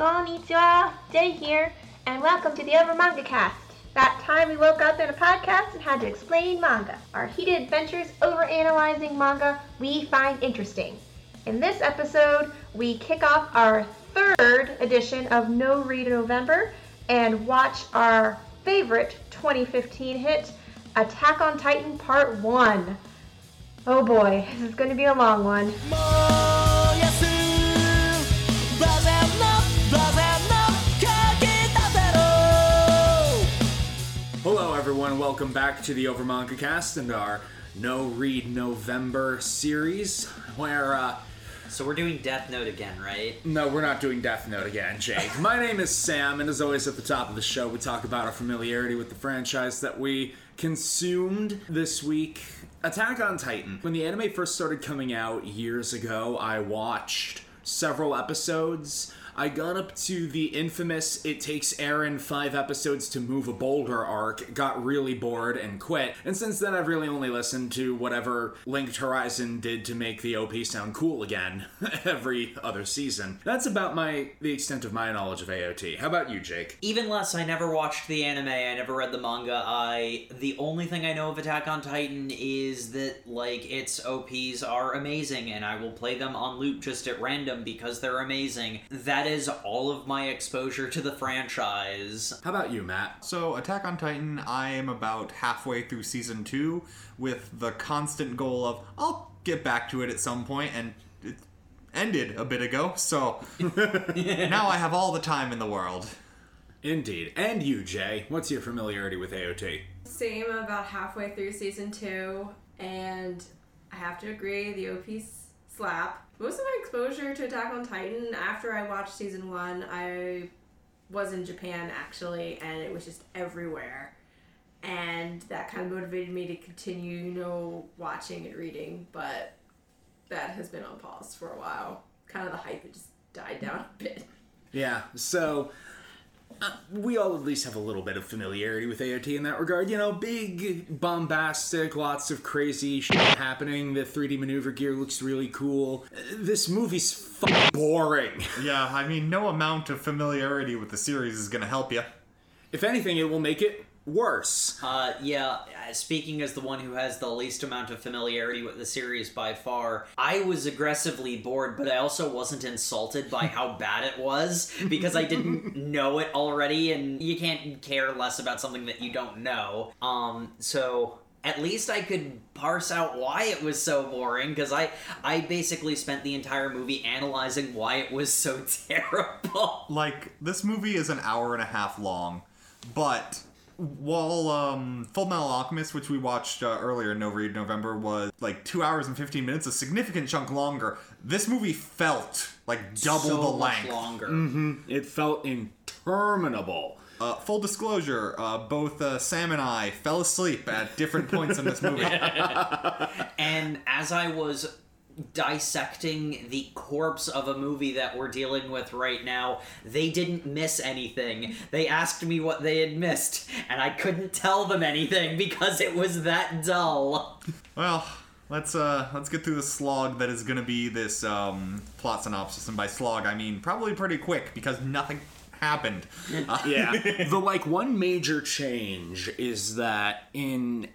Konnichiwa, Jay here, and welcome to the Over Manga Cast. That time we woke up in a podcast and had to explain manga. Our heated adventures over analyzing manga we find interesting. In this episode, we kick off our third edition of No Read November and watch our favorite 2015 hit, Attack on Titan Part 1. Oh boy, this is going to be a long one. Hello, everyone. Welcome back to the Over Manga Cast and our No Read November series, where uh, So we're doing Death Note again, right? no, we're not doing Death Note again, Jake. My name is Sam, and as always, at the top of the show, we talk about our familiarity with the franchise that we consumed this week. Attack on Titan. When the anime first started coming out years ago, I watched several episodes. I got up to the infamous It Takes Eren five episodes to move a boulder arc, got really bored, and quit. And since then, I've really only listened to whatever Linked Horizon did to make the OP sound cool again every other season. That's about my the extent of my knowledge of AOT. How about you, Jake? Even less, I never watched the anime, I never read the manga. I the only thing I know of Attack on Titan is that like its OPs are amazing and I will play them on loop just at random because they're amazing. That is all of my exposure to the franchise. How about you, Matt? So, Attack on Titan, I am about halfway through season two with the constant goal of I'll get back to it at some point, and it ended a bit ago, so now I have all the time in the world. Indeed. And you, Jay. What's your familiarity with AOT? Same about halfway through season two, and I have to agree, the OP's slap. Most of my exposure to Attack on Titan after I watched season one, I was in Japan actually, and it was just everywhere. And that kind of motivated me to continue, you know, watching and reading, but that has been on pause for a while. Kind of the hype had just died down a bit. Yeah, so uh, we all at least have a little bit of familiarity with AOT in that regard. You know, big, bombastic, lots of crazy shit happening. The 3D maneuver gear looks really cool. This movie's fucking boring. Yeah, I mean, no amount of familiarity with the series is gonna help you. If anything, it will make it worse. Uh, yeah, uh, speaking as the one who has the least amount of familiarity with the series by far, I was aggressively bored, but I also wasn't insulted by how bad it was because I didn't know it already, and you can't care less about something that you don't know. Um, so. At least I could parse out why it was so boring because I I basically spent the entire movie analyzing why it was so terrible. Like, this movie is an hour and a half long, but while um, Full Metal Alchemist, which we watched uh, earlier in No Read November, was like two hours and 15 minutes, a significant chunk longer, this movie felt like double so the much length. longer. It felt interminable. Uh, full disclosure, uh, both uh, Sam and I fell asleep at different points in this movie. And as I was dissecting the corpse of a movie that we're dealing with right now, they didn't miss anything. They asked me what they had missed, and I couldn't tell them anything because it was that dull. Well, let's uh let's get through the slog that is gonna be this um plot synopsis, and by slog I mean probably pretty quick because nothing happened. Uh, yeah the like one major change is that in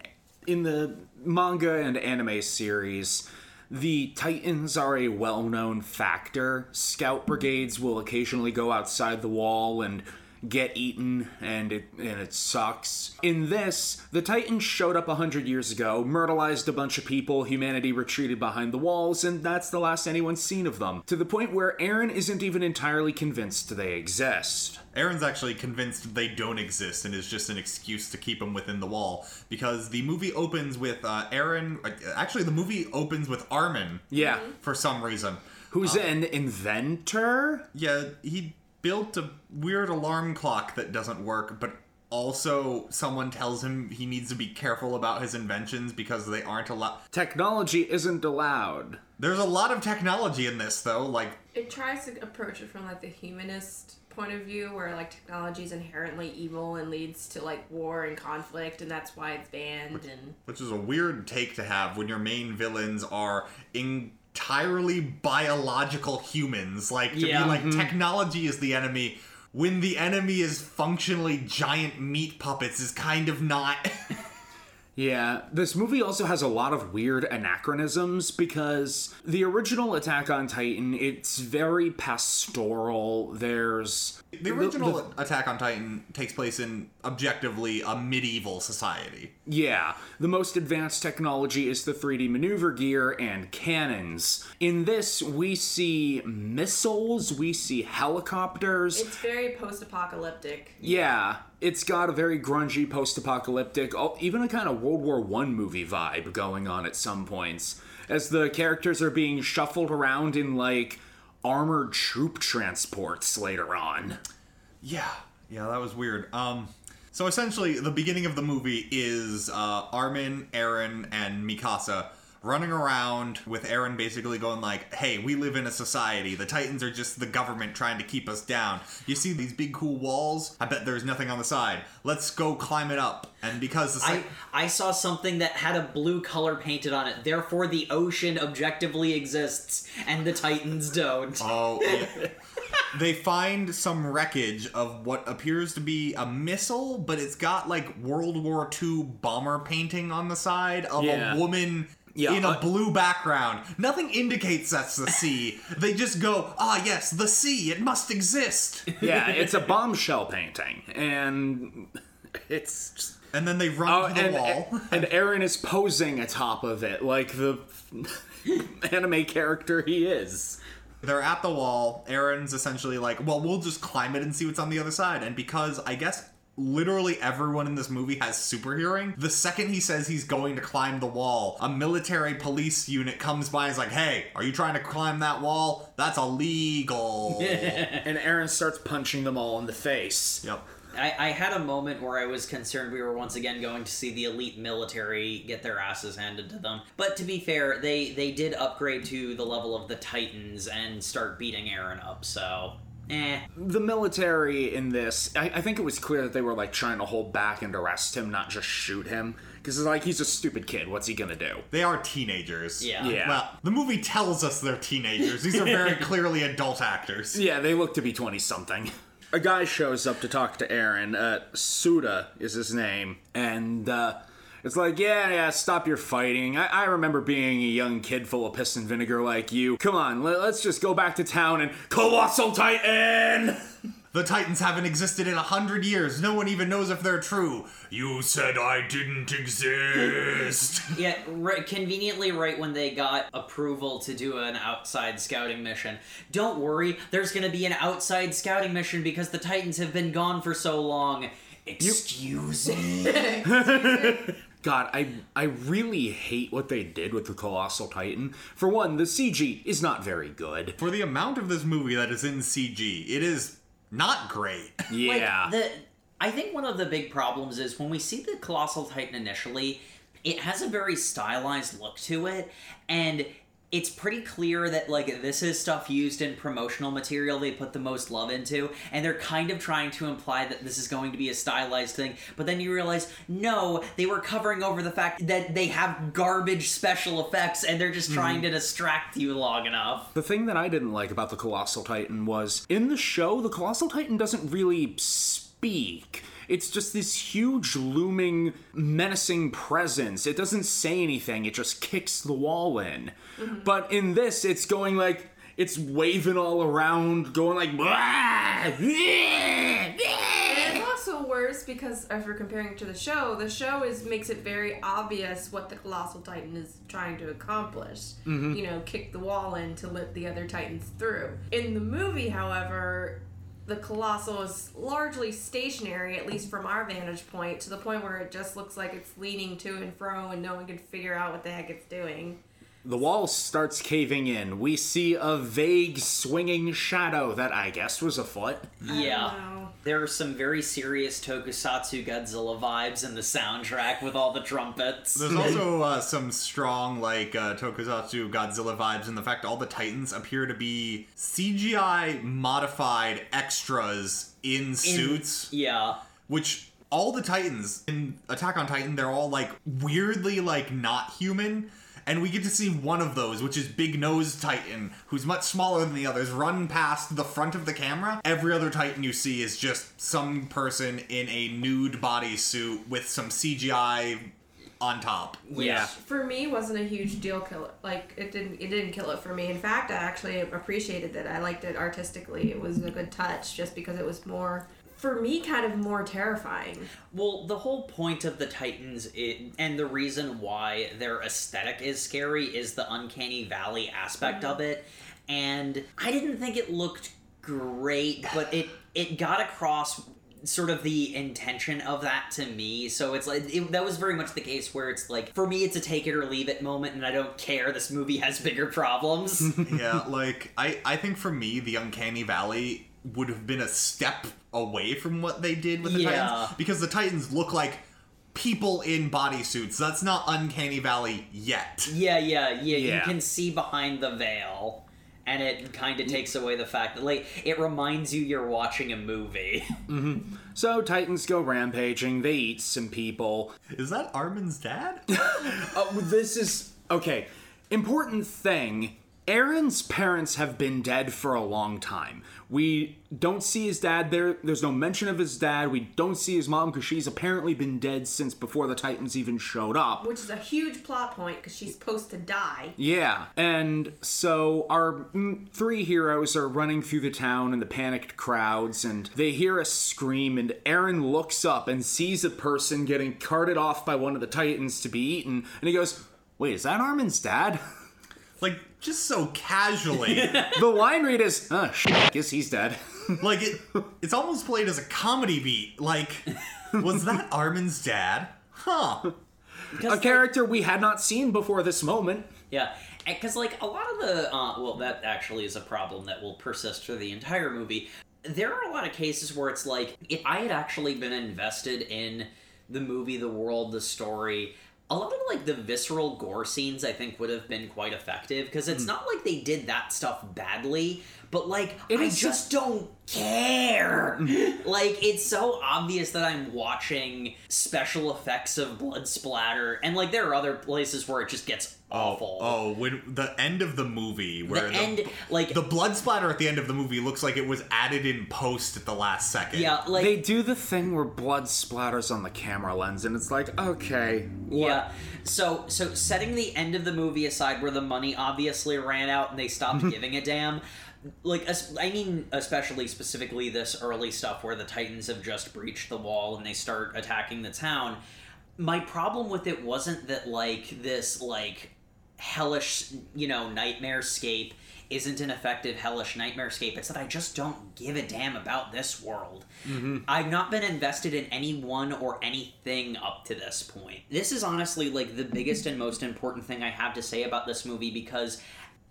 in the manga and anime series the titans are a well-known factor. Scout brigades will occasionally go outside the wall and get eaten and it and it sucks in this the titans showed up a hundred years ago myrtleized a bunch of people humanity retreated behind the walls and that's the last anyone's seen of them to the point where eren isn't even entirely convinced they exist Eren's actually convinced they don't exist and is just an excuse to keep him within the wall because the movie opens with uh, Eren. uh, Actually, the movie opens with Armin yeah for some reason. Who's an inventor? Yeah, he built a weird alarm clock that doesn't work, but also someone tells him he needs to be careful about his inventions because they aren't allowed. Technology isn't allowed. There's a lot of technology in this, though. Like, It tries to approach it from like the humanist point of view where like technology is inherently evil and leads to like war and conflict and that's why it's banned and which is a weird take to have when your main villains are entirely biological humans. Like to Yeah. be like mm-hmm. technology is the enemy. When the enemy is functionally giant meat puppets is kind of not. Yeah, this movie also has a lot of weird anachronisms because the original Attack on Titan, it's very pastoral. There's The original Attack on Titan takes place in objectively a medieval society. Yeah, the most advanced technology is the 3D maneuver gear and cannons. In this, we see missiles, we see helicopters. It's very post-apocalyptic. yeah, it's got a very grungy post-apocalyptic, oh, even a kind of World War One movie vibe going on at some points, as the characters are being shuffled around in like armored troop transports later on. Yeah, yeah, that was weird. Um, so essentially, the beginning of the movie is uh, Armin, Eren, and Mikasa running around with Eren basically going like, "Hey, we live in a society. The Titans are just the government trying to keep us down. You see these big cool walls? I bet there's nothing on the side. Let's go climb it up." And because the I, I saw something that had a blue color painted on it. Therefore, the ocean objectively exists, and the Titans don't. Oh, yeah. they find some wreckage of what appears to be a missile, but it's got like World War II bomber painting on the side of Yeah. a woman. Yeah, in a uh- blue background. Nothing indicates that's the sea. they just go, ah, yes, the sea, it must exist. Yeah, it's a bombshell painting, and it's just And then they run Oh, to the and, wall. and Eren is posing atop of it like the anime character he is. They're at the wall. Eren's essentially like, well, we'll just climb it and see what's on the other side. And because I guess literally everyone in this movie has super hearing, the second he says he's going to climb the wall, a military police unit comes by and is like, hey, are you trying to climb that wall? That's illegal. And Eren starts punching them all in the face. I, I had a moment where I was concerned we were once again going to see the elite military get their asses handed to them. But to be fair, they, they did upgrade to the level of the Titans and start beating Eren up, so. Eh. The military in this, I, I think it was clear that they were like trying to hold back and arrest him, not just shoot him. Because it's like he's a stupid kid. What's he gonna do? They are teenagers. Yeah. Yeah. Well, the movie tells us they're teenagers. These are very clearly adult actors. Yeah, they look to be 20 something. A guy shows up to talk to Eren. Uh, Suda is his name. And, uh, it's like, yeah, yeah, stop your fighting. I, I remember being a young kid full of piss and vinegar like you. Come on, let, let's just go back to town and Colossal Titan! The Titans haven't existed in a hundred years. No one even knows if they're true. You said I didn't exist. Yeah, right, conveniently right when they got approval to do an outside scouting mission. Don't worry, there's gonna be an outside scouting mission because the Titans have been gone for so long. Excuse me? God, I I really hate what they did with the Colossal Titan. For one, the CG is not very good. For the amount of this movie that is in CG, it is not great. Yeah. Like, the I think one of the big problems is when we see the Colossal Titan initially, it has a very stylized look to it, and it's pretty clear that like this is stuff used in promotional material they put the most love into and they're kind of trying to imply that this is going to be a stylized thing but then you realize no they were covering over the fact that they have garbage special effects and they're just trying mm-hmm. to distract you long enough The thing that I didn't like about the Colossal Titan was in the show, the Colossal Titan doesn't really speak. It's just this huge, looming, menacing presence. It doesn't say anything, it just kicks the wall in. Mm-hmm. But in this, it's going like, it's waving all around, going like, "Blah, And it's also worse because if we're comparing it to the show, the show is makes it very obvious what the colossal titan is trying to accomplish. Mm-hmm. You know, kick the wall in to let the other titans through. In the movie, however, the colossal is largely stationary, at least from our vantage point, to the point where it just looks like it's leaning to and fro, and no one can figure out what the heck it's doing. The wall starts caving in. We see a vague, swinging shadow that I guess was a foot. yeah. There are some very serious Tokusatsu Godzilla vibes in the soundtrack with all the trumpets. There's also uh, some strong, like, uh, Tokusatsu Godzilla vibes in the fact all the Titans appear to be CGI modified extras in, suits, Yeah. which all the Titans in Attack on Titan, they're all, like, weirdly, like, not human. And we get to see one of those, which is Big Nose Titan, who's much smaller than the others, run past the front of the camera. Every other Titan you see is just some person in a nude bodysuit with some CGI on top. Yeah. for me wasn't a huge deal killer like it didn't it didn't kill it for me in fact i actually appreciated that. i liked it artistically it was a good touch just because it was more for me kind of more terrifying Well, the whole point of the Titans i and the reason why their aesthetic is scary is the uncanny valley aspect of mm-hmm. it. And I didn't think it looked great, but it it got across sort of the intention of that to me. So it's like it, that was very much the case where it's like for me it's a take it or leave it moment and I don't care this movie has bigger problems. yeah, like I, I think for me, the Uncanny Valley would have been a step away from what they did with the Yeah. Titans because the Titans look like people in bodysuits. That's not Uncanny Valley yet. Yeah, yeah, yeah, You can see behind the veil, and it kind of takes away the fact that, like, it reminds you you're watching a movie. Mm-hmm. So Titans go rampaging. They eat some people. Is that Armin's dad? Oh, this is okay. Important thing. Eren's parents have been dead for a long time. We don't see his dad there. There's no mention of his dad. We don't see his mom because she's apparently been dead since before the Titans even showed up. which is a huge plot point because she's supposed to die Yeah, and so our mm, three heroes are running through the town in the panicked crowds, and they hear a scream, and Eren looks up and sees a person getting carted off by one of the Titans to be eaten, and he goes, Wait, is that Armin's dad? like just so casually. the line read is, Oh, shit, I guess he's dead. like it it's almost played as a comedy beat. Like was that Armin's dad? Huh. a character we had not seen before this moment. Yeah, because like a lot of the uh, well, that actually is a problem that will persist for the entire movie. There are a lot of cases where it's like if I had actually been invested in the movie, the world, the story. A lot of like the visceral gore scenes, I think, would have been quite effective because it's hmm. not like they did that stuff badly, but like It I is- just don't care. Mm. like it's so obvious that I'm watching special effects of blood splatter, and like there are other places where it just gets oh, awful. Oh, when the end of the movie where the end like the blood splatter at the end of the movie looks like it was added in post at the last second. yeah like they do the thing where blood splatters on the camera lens, and it's like, okay, what? yeah so so setting the end of the movie aside where the money obviously ran out and they stopped giving a damn like i mean especially specifically this early stuff where the titans have just breached the wall and they start attacking the town. My problem with it wasn't that like this like hellish you know nightmare scape isn't an effective hellish nightmare scape. It's that i just don't give a damn about this world. Mm-hmm. I've not been invested in anyone or anything up to this point. This is honestly like the biggest and most important thing i have to say about this movie because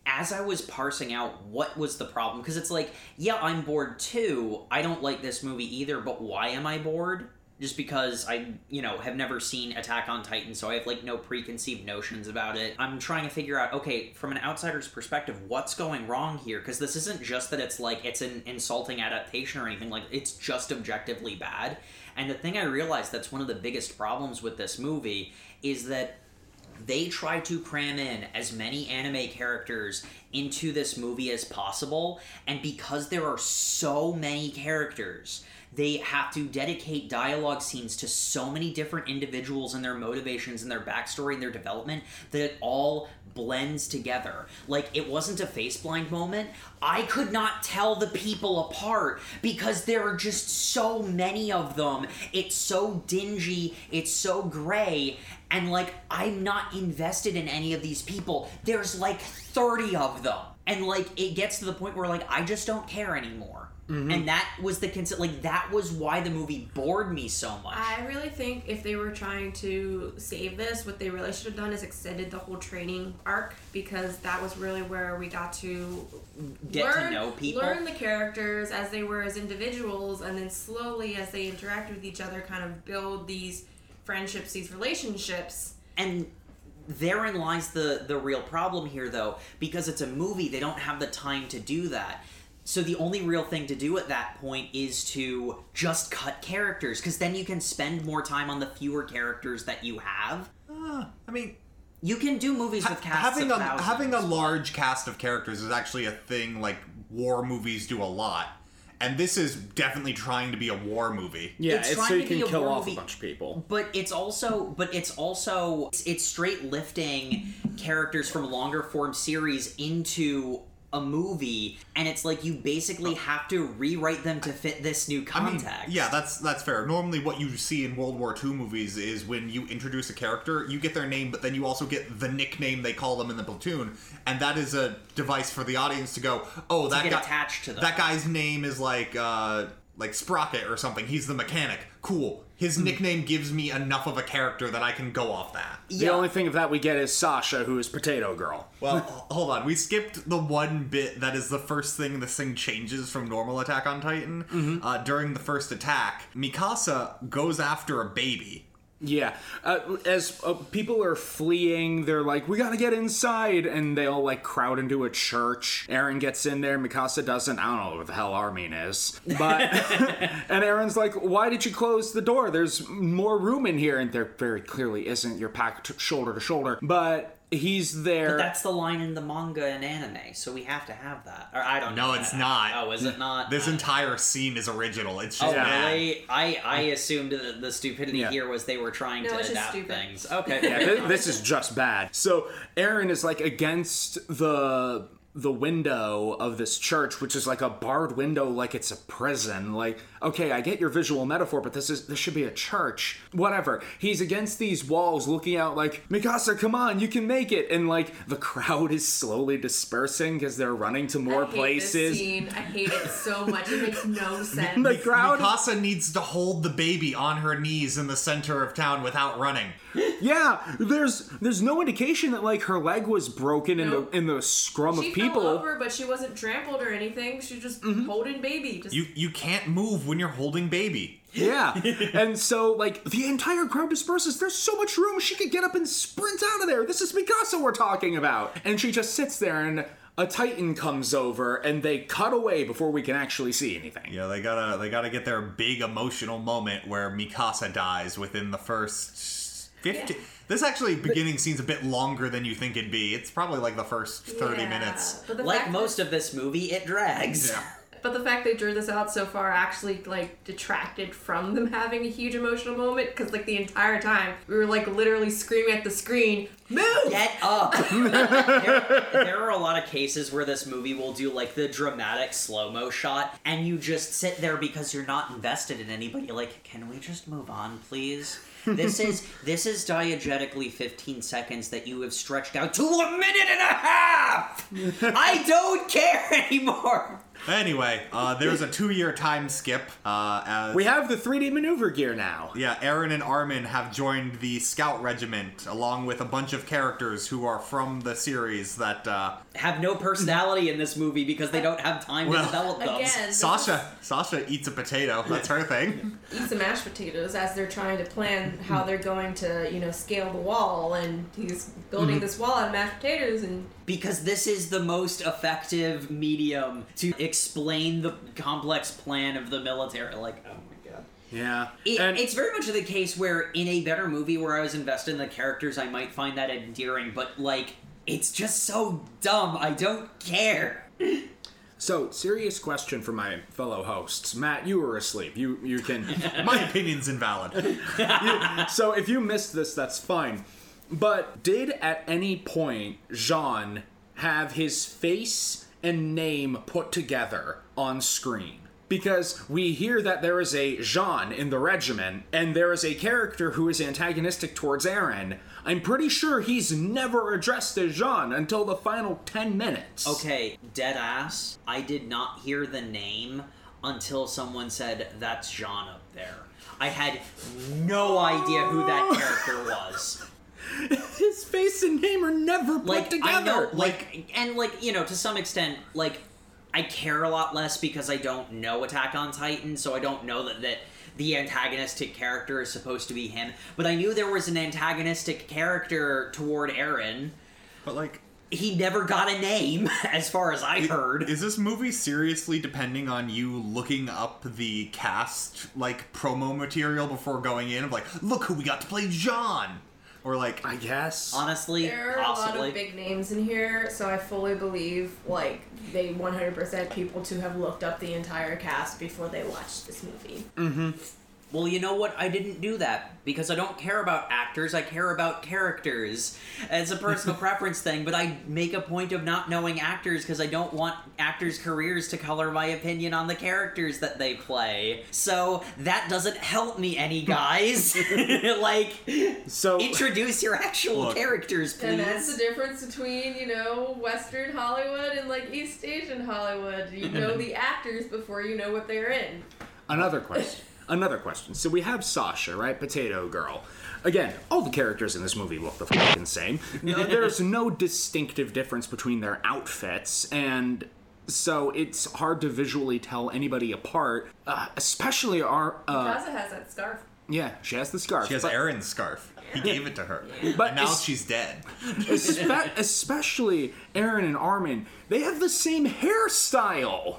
as I was parsing out what was the problem, because it's like, yeah, I'm bored too. I don't like this movie either, but why am I bored? Just because I, you know, have never seen Attack on Titan, so I have like no preconceived notions about it. I'm trying to figure out, okay, from an outsider's perspective, what's going wrong here? Because this isn't just that it's like it's an insulting adaptation or anything, like, it's just objectively bad. And the thing I realized that's one of the biggest problems with this movie is that they try to cram in as many anime characters into this movie as possible. And because there are so many characters they have to dedicate dialogue scenes to so many different individuals and their motivations and their backstory and their development that it all blends together. Like it wasn't a face blind moment. I could not tell the people apart because there are just so many of them. It's so dingy. It's so gray. And like I'm not invested in any of these people. There's like 30 of them. And like it gets to the point where like I just don't care anymore. Mm-hmm. And that was the concept like that was why the movie bored me so much. I really think if they were trying to save this, what they really should have done is extended the whole training arc because that was really where we got to Get to know people. learn the characters as they were as individuals, and then slowly as they interact with each other, kind of build these friendships, these relationships. and therein lies the the real problem here though because it's a movie they don't have the time to do that. So the only real thing to do at that point is to just cut characters because then you can spend more time on the fewer characters that you have. Uh, I mean, You can do movies with casts having of a thousands. having a large cast of characters is actually a thing like war movies do a lot, and this is definitely trying to be a war movie. Yeah, It's it's, trying so you to be can a kill war off movie. a bunch of people. But it's also, but it's also, it's, it's straight lifting characters from longer form series into a movie, and it's like you basically have to rewrite them to fit this new I mean, context. yeah, that's that's fair. Normally, what you see in World War II movies is when you introduce a character, you get their name, but then you also get the nickname they call them in the platoon, and that is a device for the audience to go, "Oh, that guy, attached to them. that guy's name is like uh, like Sprocket or something. He's the mechanic. Cool. His nickname gives me enough of a character that I can go off that." The only thing of that we get is Sasha, who is Potato Girl. Well, h- hold on. We skipped the one bit that is the first thing this thing changes from normal Attack on Titan. Uh, during the first attack, Mikasa goes after a baby. Yeah, uh, as uh, people are fleeing, they're like, "We gotta get inside," and they all like crowd into a church. Eren gets in there, Mikasa doesn't. I don't know what the hell Armin is, but and Eren's like, "Why did you close the door? There's more room in here." And there very clearly isn't. You're packed shoulder to shoulder, but he's there. But that's the line in the manga and anime, so we have to have that. Or I don't know. No, it's that. not. Oh, is it not? This Uh, entire scene is original. It's just Oh, bad. really? I, I assumed that the stupidity Yeah. here was they were trying No, to just adapt things. Okay. yeah, thi- this is just bad. So Eren is like against the the window of this church, which is like a barred window, like it's a prison. Like, okay, I get your visual metaphor, but this is this should be a church. Whatever. He's against these walls, looking out like, Mikasa, come on, you can make it. And like the crowd is slowly dispersing because they're running to more I hate places. This scene. I hate it so much. It makes no sense. The crowd, Mikasa needs to hold the baby on her knees in the center of town without running. Yeah. There's there's no indication that like her leg was broken in the in the scrum she of people. fell over, but she wasn't trampled or anything. She just Mm-hmm. holding baby. Just You you can't move when you're holding baby. Yeah. and so, like, the entire crowd disperses. There's so much room. She could get up and sprint out of there. This is Mikasa we're talking about. And she just sits there, and a Titan comes over, and they cut away before we can actually see anything. Yeah, they gotta they gotta get their big emotional moment where Mikasa dies within the first fifty. Yeah. This actually beginning scene's a bit longer than you think it'd be. It's probably like the first thirty Yeah. minutes. Like most that, of this movie, it drags. Yeah. but the fact they drew this out so far actually like detracted from them having a huge emotional moment because like the entire time we were like literally screaming at the screen, "Move!" Get up! there, there are a lot of cases where this movie will do like the dramatic slow mo shot, and you just sit there because you're not invested in anybody. Like, can we just move on, please? This is this is diegetically 15 seconds that you have stretched out to a minute and a half. I don't care anymore. Anyway, uh, there's a two-year time skip. Uh, as We have the 3D maneuver gear now. yeah, Eren and Armin have joined the Scout Regiment along with a bunch of characters who are from the series that uh, Have no personality in this movie because they don't have time Well, to develop them. Again, this Sasha. Sasha eats a potato. That's her thing. is- eat some mashed potatoes as they're trying to plan how they're going to you know scale the wall, and he's building this wall out of mashed potatoes and because this is the most effective medium to explain the complex plan of the military. Like, oh my god. Yeah. It, and it's very much the case where in a better movie where I was invested in the characters, I might find that endearing, but like, it's just so dumb. I don't care. so, serious question for my fellow hosts. Matt, you were asleep. You you can My opinion's invalid. so if you missed this, that's fine. But did at any point Jean have his face and name put together on screen? Because we hear that there is a Jean in the regiment, and there is a character who is antagonistic towards Eren. I'm pretty sure he's never addressed as Jean until the final 10 minutes. Okay, dead ass. I did not hear the name until someone said, That's Jean up there. I had no idea who that character was. His face and name are never put like together. I know, like, and like you know, to some extent, like I care a lot less because I don't know Attack on Titan, so I don't know that that the antagonistic character is supposed to be him. But I knew there was an antagonistic character toward Eren. But like, He never got a name, as far as I heard. is this movie seriously depending on you looking up the cast like promo material before going in? Of like, look who we got to play Jean. Or like I guess. Honestly, There are a lot of big names in here, so I fully believe like they 100% people to have looked up the entire cast before they watched this movie. Mm-hmm. Well, you know what? I didn't do that because I don't care about actors. I care about characters. It's a personal preference thing, but I make a point of not knowing actors because I don't want actors' careers to color my opinion on the characters that they play. So that doesn't help me any, guys. like, so introduce your actual Look. characters, please. And that's the difference between, you know, Western Hollywood and like East Asian Hollywood. You know the actors before you know what they're in. Another question. Another question. So we have Sasha, right? Potato Girl. Again, all the characters in this movie look the fucking same. No, there's no distinctive difference between their outfits, and so it's hard to visually tell anybody apart. Uh, especially our. Uh, Kaza has that scarf. yeah, she has the scarf. she has but- Eren's scarf. He gave it to her. But and now it's- she's dead. Espe- especially Eren and Armin, they have the same hairstyle.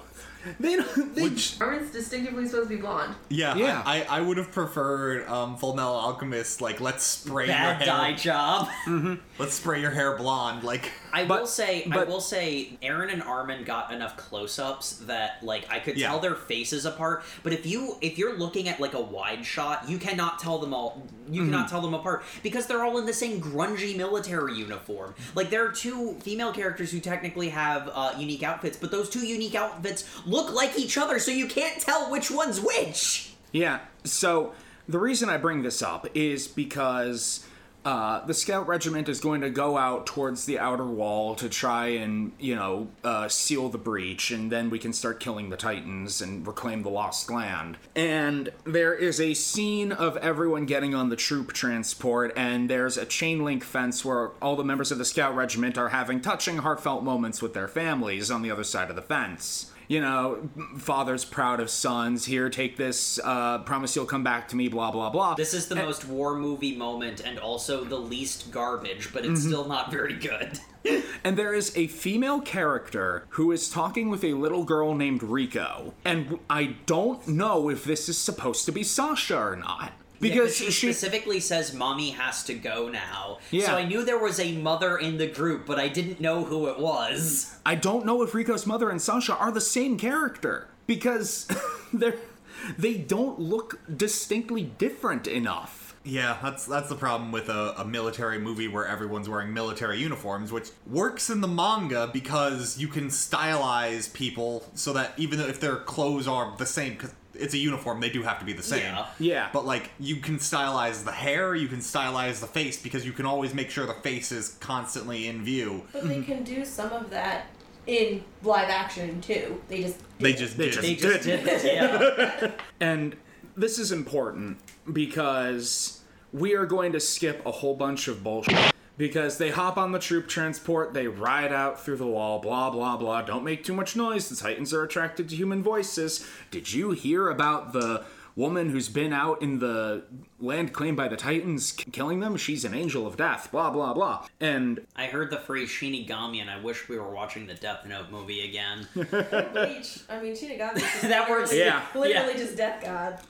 They, don't- they Armin's distinctively supposed to be blonde. Yeah, Yeah. I, I, I would have preferred um, Full Metal Alchemist. Like, let's spray Bad your dye hair. job. Let's spray your hair blonde. Like, I But- will say, I but- will say, Eren and Armin got enough close-ups that like I could Yeah. tell their faces apart. But if you if you're looking at like a wide shot, you cannot tell them all. You Mm-hmm. cannot tell them apart because they're all in the same grungy military uniform. Like there are two female characters who technically have uh, unique outfits, but those two unique outfits look like each other, so you can't tell which one's which. Yeah. So the reason I bring this up is because uh, the scout regiment is going to go out towards the outer wall to try and you know uh, seal the breach, and then we can start killing the titans and reclaim the lost land. And there is a scene of everyone getting on the troop transport, and there's a chain link fence where all the members of the scout regiment are having touching, heartfelt moments with their families on the other side of the fence you know, father's proud of sons. Here, take this. Uh, promise you'll come back to me. Blah blah blah. This is the most war movie moment and also the least garbage, but it's Mm-hmm. still not very good. and there is a female character who is talking with a little girl named Rico, and I don't know if this is supposed to be Sasha or not because she, she. specifically says mommy has to go now. Yeah. So I knew there was a mother in the group, but I didn't know who it was. I don't know if Rico's mother and Sasha are the same character because they're they don't look distinctly different enough. yeah, that's that's the problem with a, a military movie where everyone's wearing military uniforms, which works in the manga because you can stylize people so that even if their clothes are the same, because it's a uniform, they do have to be the same. Yeah. Yeah. But like you can stylize the hair, you can stylize the face because you can always make sure the face is constantly in view. But they can do some of that in live action too. They just They just They did. just They just Did. did it, yeah. And this is important because we are going to skip a whole bunch of bullshit. Because they hop on the troop transport, they ride out through the wall, blah, blah, blah. Don't make too much noise. The Titans are attracted to human voices. Did you hear about the woman who's been out in the land claimed by the Titans k- killing them? She's an angel of death, blah, blah, blah. And I heard the phrase Shinigami, and I wish we were watching the Death Note movie again. Bleach. I mean, Shinigami. That works, literally- yeah. Literally Yeah. just death god.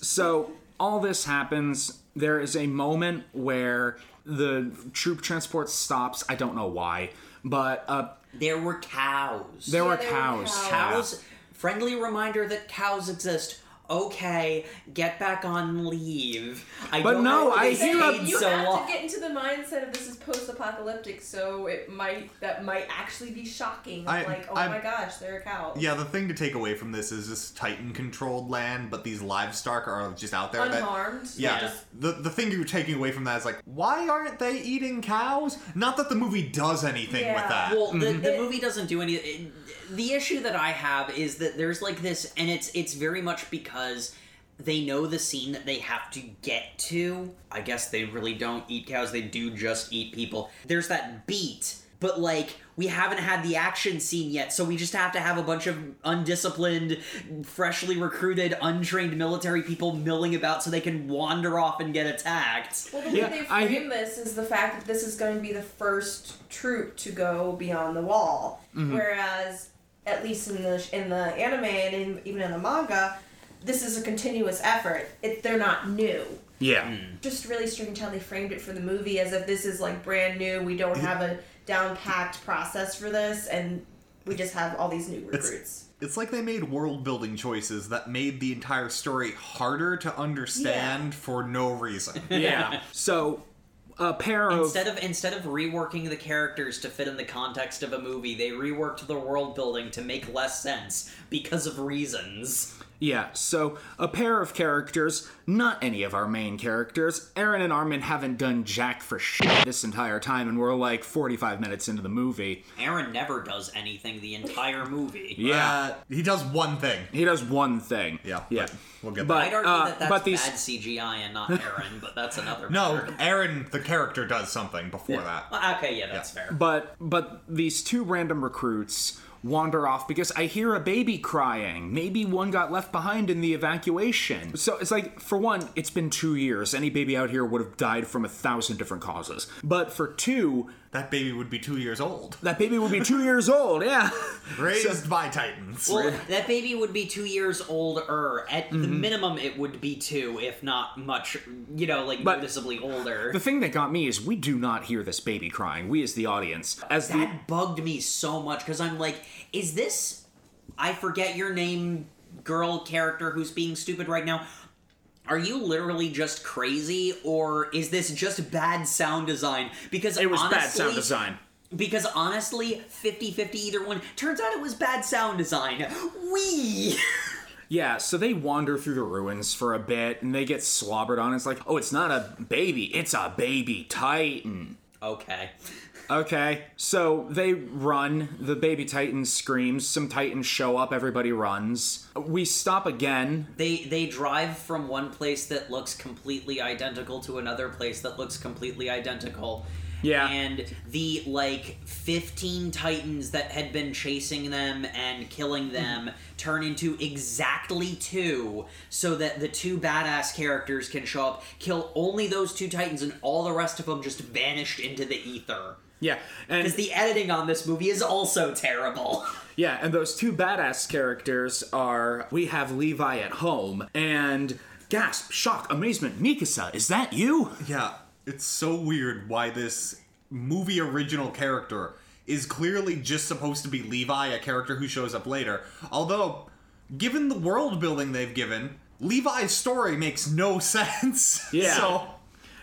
So all this happens. There is a moment where the troop transport stops. I don't know why, but uh, There were cows. there were there were cows. cows. cows. Friendly reminder that cows exist. Okay, get back on leave. I But don't no, know I they hear stayed a- You so have long. to get into the mindset of this is post-apocalyptic, so it might that might actually be shocking. I- like, oh I'm- my gosh, there are cows. Yeah, the thing to take away from this is this Titan-controlled land, but these livestock are just out there. That, unharmed. yeah, Yeah. just- the the thing you're taking away from that is like, why aren't they eating cows? Not that the movie does anything with that. Well, the, mm-hmm. the movie doesn't do any. It, the issue that I have is that there's like this, and it's it's very much because they know the scene that they have to get to. I guess they really don't eat cows; they do just eat people. There's that beat, but like we haven't had the action scene yet, so we just have to have a bunch of undisciplined, freshly recruited, untrained military people milling about so they can wander off and get attacked. Well, the way Yeah, they I- frame this is the fact that this is going to be the first troop to go beyond the wall, Mm-hmm. whereas at least in the in the anime and in, even in the manga, this is a continuous effort. It, they're not new. Yeah. Hmm. Just really strange how they framed it for the movie as if this is like brand new. We don't have a down packed process for this, and we just have all these new recruits. It's like they made world building choices that made the entire story harder to understand for no reason. Yeah. so, a pair of. Instead of instead of reworking the characters to fit in the context of a movie, they reworked the world building to make less sense because of reasons. Yeah, so a pair of characters, not any of our main characters. Eren and Armin haven't done jack for shit this entire time, and we're like 45 minutes into the movie. Eren never does anything the entire movie. Yeah. Uh, he does one thing. He does one thing. Yeah, Yeah. but we'll get But, I'd argue uh, that that's but these. bad CGI and not Eren, but that's another No, matter. Eren, the character, does something before that. Well, okay, yeah, that's Yeah. fair. But but these two random recruits wander off because I hear a baby crying. Maybe one got left behind in the evacuation. So it's like, for one, it's been two years. Any baby out here would have died from a thousand different causes. But for two, That baby would be two years old. that baby would be two years old. Yeah. Raised by Titans. Well, that baby would be two years older. At the Mm-hmm. minimum, it would be two, if not much, you know, like But- noticeably older. The thing that got me is we do not hear this baby crying. We as the audience, as the that bugged me so much because I'm like, is this? I forget your name, girl character who's being stupid right now. Are you literally just crazy, or is this just bad sound design? Because it was bad sound design. Because honestly, 50-50 either one. Turns out it was bad sound design. Wee. Yeah, so they wander through the ruins for a bit and they get slobbered on. It's like, oh, it's not a baby, it's a baby titan. okay. Okay, so they run. The baby titan screams. Some titans show up. Everybody runs. We stop again. They they drive from one place that looks completely identical to another place that looks completely identical. Yeah. And the like 15 titans that had been chasing them and killing them turn into exactly two so that the two badass characters can show up, kill only those two titans and all the rest of them just vanished into the ether. Yeah, and Because the editing on this movie is also terrible. yeah, and those two badass characters are we have Levi at home and gasp, shock, amazement. Mikasa, is that you? Yeah, it's so weird why this movie original character is clearly just supposed to be Levi, a character who shows up later. Although, given the world building they've given, Levi's story makes no sense. Yeah. So,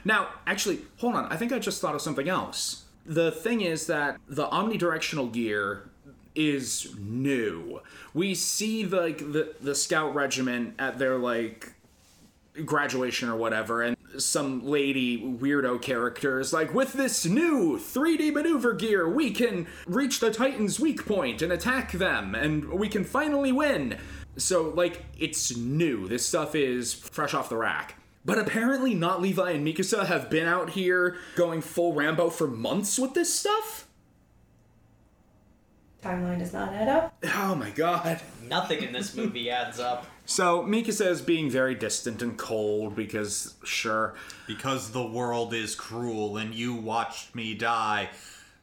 Now, actually, hold on. I think I just thought of something else. The thing is that the omnidirectional gear is new. We see the, like the the scout regiment at their like graduation or whatever and some lady weirdo character is like with this new 3D maneuver gear we can reach the Titan's weak point and attack them and we can finally win. So like it's new. This stuff is fresh off the rack. But apparently not Levi and Mikasa have been out here going full Rambo for months with this stuff. Timeline does not add up. Oh my god. Nothing in this movie adds up. So Mikasa is being very distant and cold because sure. because the world is cruel and you watched me die,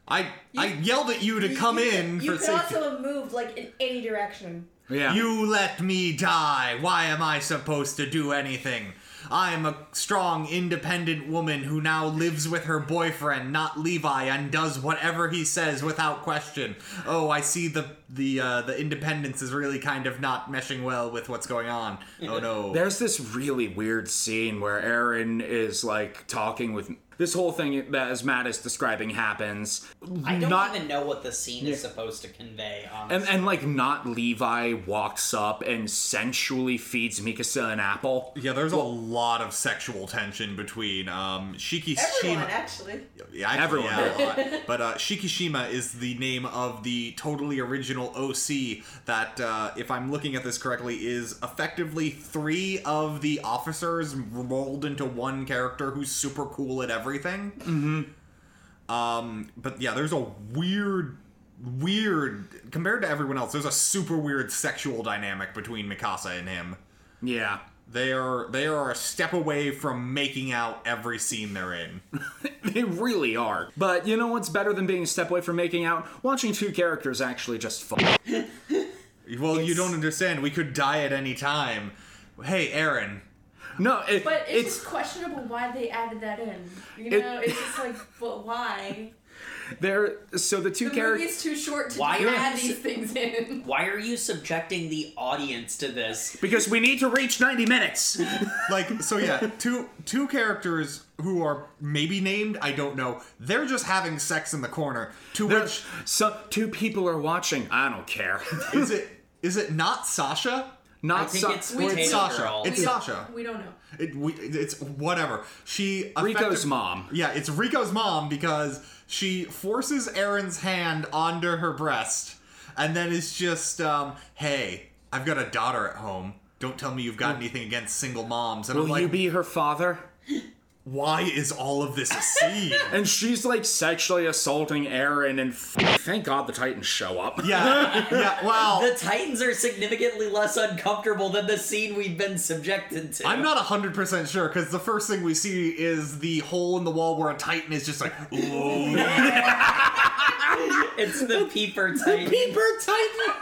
I I yelled at you to come in You for could safety. also have moved like in any direction. Yeah. You let me die. Why am I supposed to do anything? I'm a strong, independent woman who now lives with her boyfriend, not Levi, and does whatever he says without question. Oh, I see the the uh, the independence is really kind of not meshing well with what's going on. Oh no. There's this really weird scene where Eren is like talking with this whole thing that as Matt is describing happens. I don't not even know what the scene is supposed to convey, honestly. and, and like not Levi walks up and sensually feeds Mikasa an apple. yeah, there's a lot of sexual tension between um, Shiki Everyone, Shima. actually. Yeah, actually, Everyone yeah. But uh, Shikishima is the name of the totally original OC that, uh, if I'm looking at this correctly, is effectively three of the officers rolled into one character who's super cool at everything. Mm-hmm. Um, but yeah, there's a weird, weird compared to everyone else. There's a super weird sexual dynamic between Mikasa and him. Yeah. They are they are a step away from making out every scene they're in. They really are. But you know what's better than being a step away from making out? Watching two characters actually just fuck. Well, you don't understand. We could die at any time. Hey, Eren, No, it, But it's, it's just questionable why they added that in. You It- know, it's just like, but why? there. So the two The characters. movie's too short to Why are add you- these things in. Why are you subjecting the audience to this? Because we need to reach 90 minutes. like so yeah two two characters who are maybe named i don't know they're just having sex in the corner to There- which so two people are watching. I don't care. is it is it not sasha Not I think it's Well, it's Sasha. Girl. It's we don't- Sasha. We don't know. it, we, it's whatever she Rico's mom. yeah it's rico's mom because she forces eren's hand onto her breast and then it's just um hey i've got a daughter at home don't tell me you've got anything against single moms and Will i'm like you be her father? why is all of this a scene And she's like sexually assaulting Eren, and f- thank God the Titans show up. yeah yeah well The Titans are significantly less uncomfortable than the scene we've been subjected to. I'm not 100% sure because the first thing we see is the hole in the wall where a titan is just like, ooh. It's the peeper Titan. Peeper Titan!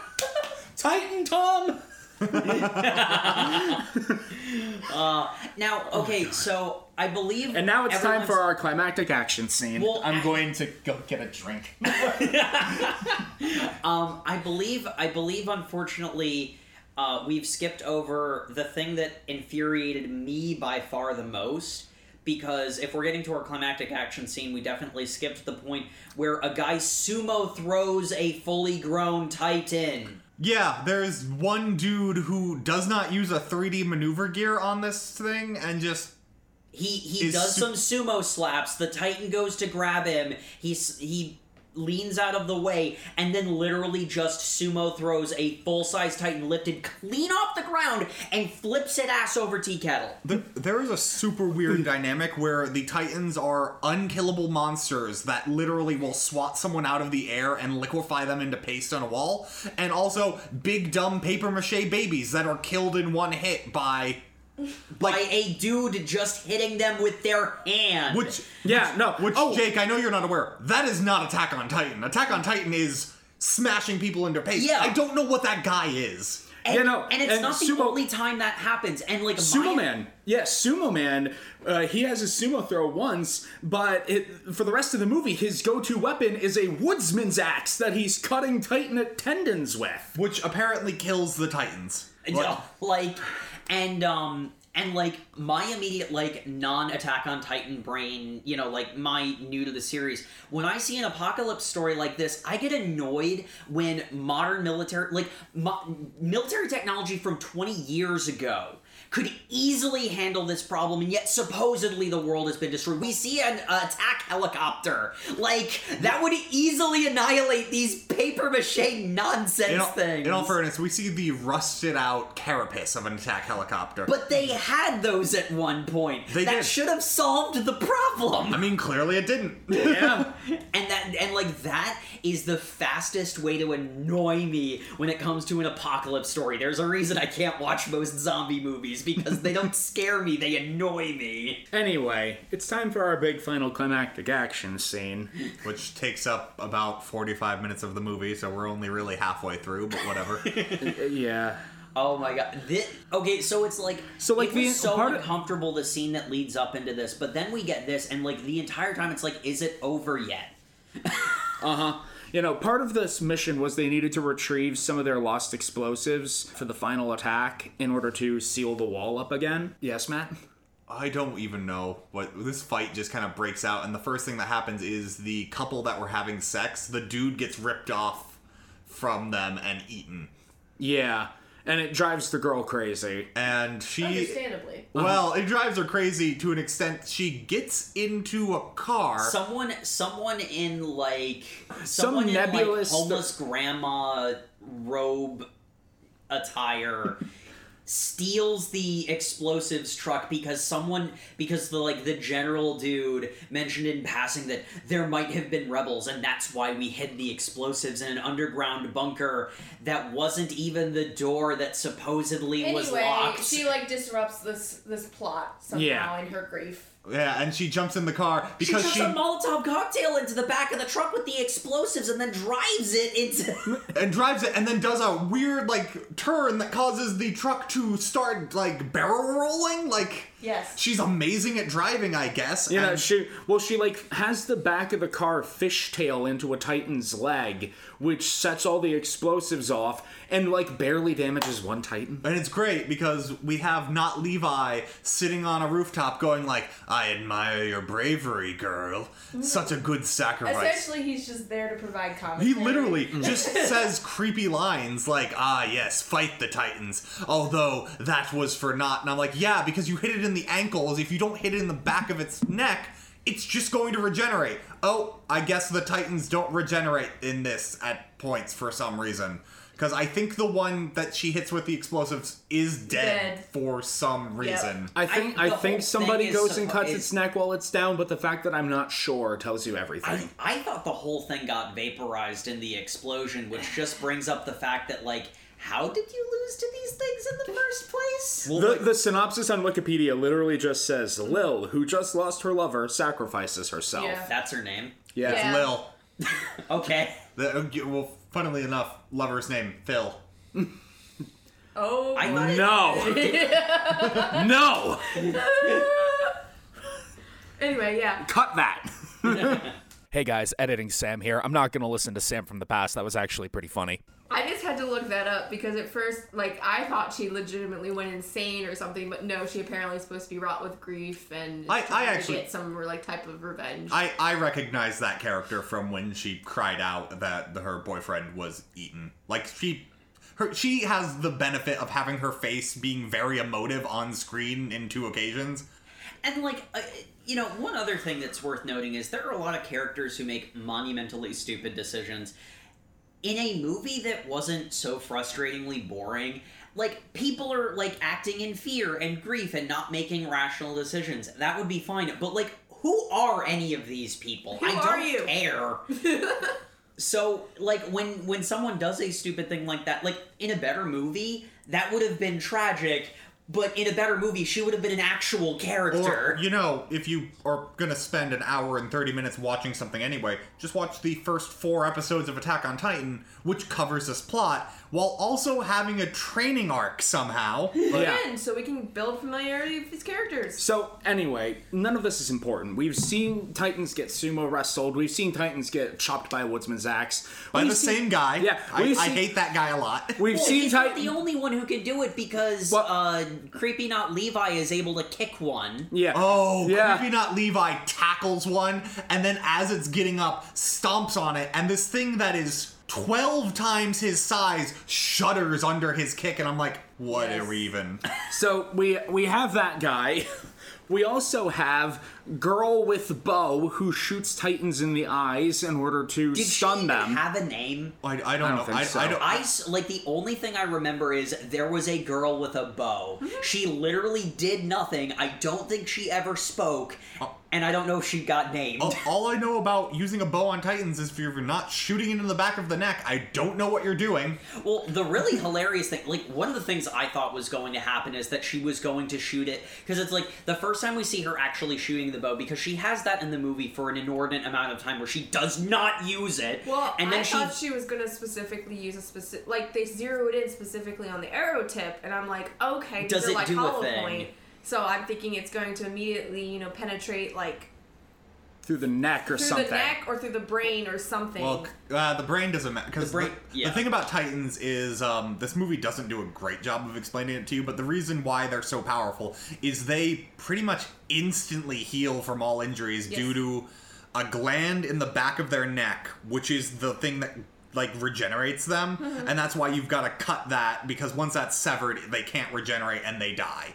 Titan Tom! Uh, now, okay, oh so I believe. And now it's time for our climactic action scene. Well, I'm I- going to go get a drink. Um, I believe, I believe, unfortunately, uh, we've skipped over the thing that infuriated me by far the most. Because if we're getting to our climactic action scene, we definitely skipped the point where a guy sumo throws a fully grown Titan. yeah, there's one dude who does not use a 3D maneuver gear on this thing and just. He he Is does su- some sumo slaps. The Titan goes to grab him. He's he leans out of the way and then literally just sumo throws a full size Titan lifted clean off the ground and flips it ass over tea kettle. th- There is a super weird hmm. dynamic where the titans are unkillable monsters that literally will swat someone out of the air and liquefy them into paste on a wall, and also big dumb paper mache babies that are killed in one hit by. By a dude just hitting them with their hand. Which Yeah, no. Which, oh, Jake, I know you're not aware. That is not Attack on Titan. Attack on Titan is smashing people into paste. Yeah. I don't know what that guy is. and, Yeah, no, and it's and not the sumo- only time that happens. And like Sumo my- Man. Yes, Sumo Man. Uh, he has a sumo throw once, but it, for the rest of the movie, his go-to weapon is a woodsman's axe that he's cutting Titan tendons with. Which apparently kills the Titans. Yeah, like and um and like my immediate like non-attack on titan brain you know like my new to the series when i see an apocalypse story like this i get annoyed when modern military like mo- military technology from 20 years ago could easily handle this problem and yet supposedly the world has been destroyed we see an uh, attack helicopter like that would easily annihilate these paper mache nonsense In all, things in all fairness, we see the rusted out carapace of an attack helicopter. But they had those at one point. They that did. should have solved the problem. I mean, clearly it didn't. Yeah. and that and like that is the fastest way to annoy me when it comes to an apocalypse story. There's a reason I can't watch most zombie movies because they don't scare me, they annoy me. anyway, it's time for our big final climactic action scene. Which takes up about 45 minutes of the movie, so we're only really halfway through, but whatever. Yeah. Oh my god. This, okay, so it's like So, like, it the so part of- uncomfortable the scene that leads up into this, but then we get this and like the entire time it's like is it over yet? Uh huh. You know, part of this mission was they needed to retrieve some of their lost explosives for the final attack in order to seal the wall up again. Yes, Matt? I don't even know what this fight just kind of breaks out, and the first thing that happens is the couple that were having sex, the dude gets ripped off from them and eaten. Yeah. And it drives the girl crazy. And she Understandably. Well, it drives her crazy to an extent. She gets into a car. Someone, someone in like Some someone in nebulous- like homeless grandma robe attire steals the explosives truck because someone because the like the general dude mentioned in passing that there might have been rebels and that's why we hid the explosives in an underground bunker that wasn't even the door that supposedly was Anyway, locked she like disrupts this this plot somehow Yeah. in her grief. Yeah, and she jumps in the car She because chucks she, a Molotov cocktail into the back of the truck with the explosives and then drives it into. and drives it and then does a weird like turn that causes the truck to start like barrel rolling like Yes. she's amazing at driving i guess Yeah, and- she well, she like has the back of the car fishtail into a Titan's leg, which sets all the explosives off and like barely damages one Titan. and it's great because we have not Levi sitting on a rooftop going like, "I admire your bravery, girl. Such a good sacrifice." Essentially, he's just there to provide commentary. He literally just says creepy lines like, "Ah, yes, fight the Titans." Although that was for naught, and I'm like, "Yeah, because you hit it in the ankles. If you don't hit it in the back of its neck, it's just going to regenerate." Oh, I guess the Titans don't regenerate in this at points for some reason. Because I think the one that she hits with the explosives is dead, Dead. for some reason. I think I- I, think somebody thing is goes and cuts is- its neck while it's down, but the fact that I'm not sure tells you I, everything. I thought the whole thing got vaporized in the explosion, which just brings up the fact that, like, how did you lose to these things in the first place? the, the synopsis on Wikipedia literally just says Lil, who just lost her lover, sacrifices herself. Yeah. That's her name. Yeah. Yeah. Lil. Okay. The, uh, well, funnily enough, lover's name Phil. Oh, I my- thought No. no. Anyway, yeah. Cut that. Hey guys, editing Sam here. I'm not gonna listen to Sam from the past. That was actually pretty funny. I just had to look that up because at first, like, I thought she legitimately went insane or something, but no, she apparently is supposed to be wrought with grief and I- I trying to actually- get some like type of revenge. I, I recognize that character from when she cried out that her boyfriend was eaten. Like she her she has the benefit of having her face being very emotive on screen in two occasions. And like, uh, you know, one other thing that's worth noting is there are a lot of characters who make monumentally stupid decisions. In a movie that wasn't so frustratingly boring, like people are like acting in fear and grief and not making rational decisions. That would be fine. But like, who are any of these people? Who I don't care. So, like, when when someone does a stupid thing like that, like in a better movie, that would have been tragic. But in a better movie, she would have been an actual character. Or you know, if you are gonna spend an hour and thirty minutes watching something anyway, just watch the first four episodes of Attack on Titan, which covers this plot, while also having a training arc somehow. Yeah. Again, so we can build familiarity with these characters. So anyway, none of this is important. We've seen Titans get sumo wrestled. We've seen Titans get chopped by a woodsman's axe. By We've the seen- same guy. Yeah, I, we've I hate that guy a lot. We've Well, seen he's not Titan. the only one who can do it because What? uh, Creepy Not Levi is able to kick one. yeah. Oh, yeah. Creepy Not Levi tackles one, and then as it's getting up, stomps on it, and this thing that is 12 times his size shudders under his kick, and I'm like, what Yes. are we even? So we we have that guy. We also have girl with bow who shoots Titans in the eyes in order to Did stun she them. have a name? I, I don't I don't know. think I, so. I don't. I s- like the only thing I remember is there was a girl with a bow. Mm-hmm. She literally did nothing. I don't think she ever spoke, uh, and I don't know if she got named. all, all I know about using a bow on Titans is if you're not shooting it in the back of the neck, I don't know what you're doing. Well, the really hilarious thing, like one of the things I thought was going to happen is that she was going to shoot it because it's like the first time we see her actually shooting the bow because she has that in the movie for an inordinate amount of time where she does not use it. Well, and then I she thought she was gonna specifically use a specific, like they zeroed in specifically on the arrow tip, and I'm like, okay, these Does are it like do a hollow thing? point. So I'm thinking it's going to immediately, you know, penetrate like through the neck or something. through something. the neck or through the brain or something. Well, uh, the brain doesn't matter because The the, brain- the yeah. thing about Titans is um, this movie doesn't do a great job of explaining it to you. But the reason why they're so powerful is they pretty much instantly heal from all injuries Yes. due to a gland in the back of their neck, which is the thing that like regenerates them, Mm-hmm. and that's why you've got to cut that because once that's severed, they can't regenerate and they die.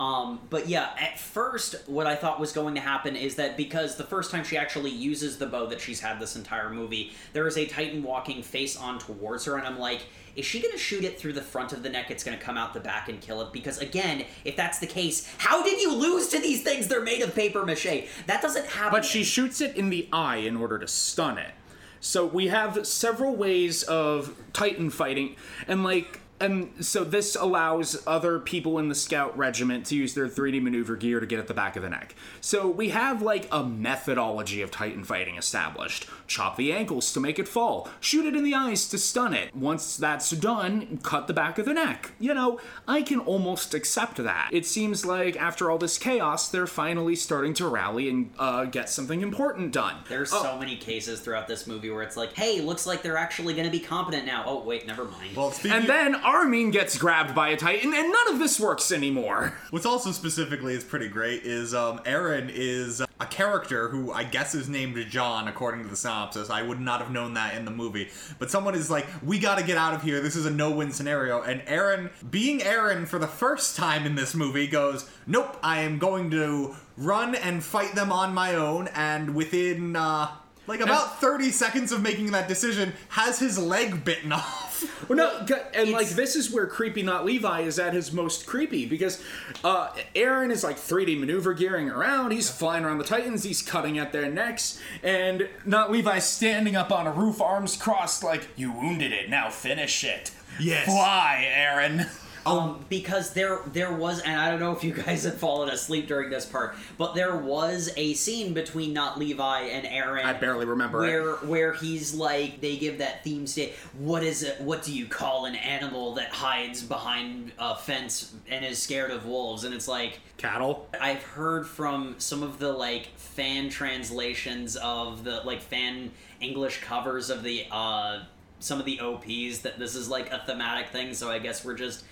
Um, but yeah, at first, what I thought was going to happen is that because the first time she actually uses the bow that she's had this entire movie, there is a Titan walking face on towards her, and I'm like, is she going to shoot it through the front of the neck? It's going to come out the back and kill it? Because again, if that's the case, how did you lose to these things? They're made of paper mache. That doesn't happen. But she shoots it in the eye in order to stun it. So we have several ways of Titan fighting, and like and so this allows other people in the scout regiment to use their 3D maneuver gear to get at the back of the neck. So we have like a methodology of Titan fighting established. Chop the ankles to make it fall, shoot it in the eyes to stun it. Once that's done, cut the back of the neck. You know, I can almost accept that. It seems like after all this chaos, they're finally starting to rally and uh, get something important done. There's Oh, so many cases throughout this movie where it's like, hey, looks like they're actually going to be competent now. Oh, wait, never mind. Well, speaking and then Armin gets grabbed by a Titan, and none of this works anymore. What's also specifically is pretty great is um, Eren is a character who I guess is named John according to the synopsis. I would not have known that in the movie, but someone is like, "We got to get out of here. This is a no-win scenario." And Eren, being Eren for the first time in this movie, goes, "Nope, I am going to run and fight them on my own." And within uh, like about 30 seconds of making that decision, has his leg bitten off. Well, no, and like this is where creepy not Levi is at his most creepy because uh, Eren is like 3D maneuver gearing around. He's flying around the Titans. He's cutting at their necks, and not Levi standing up on a roof, arms crossed, like you wounded it. Now finish it. Yes. fly, Eren. Um, because there there was, and I don't know if you guys had fallen asleep during this part, but there was a scene between not Levi and Eren. I barely remember it. where where he's like they give that theme state. What is it? What do you call an animal that hides behind a fence and is scared of wolves? And it's like Cattle. I've heard from some of the like fan translations of the like fan English covers of the uh some of the OPs that this is like a thematic thing. So I guess we're just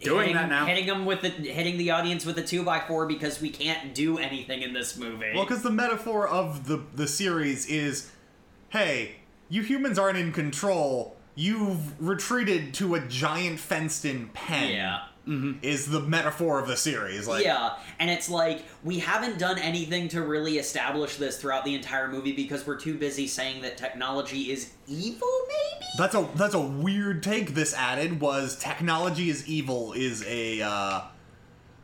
Doing hitting, that now. hitting them with the hitting the audience with a two by four because we can't do anything in this movie. Well, because the metaphor of the the series is, hey, you humans aren't in control. You've retreated to a giant fenced-in pen. yeah. Is the metaphor of the series. Like, yeah, and it's like we haven't done anything to really establish this throughout the entire movie because we're too busy saying that technology is evil, maybe? that's a that's a weird take. This added was technology is evil is a uh,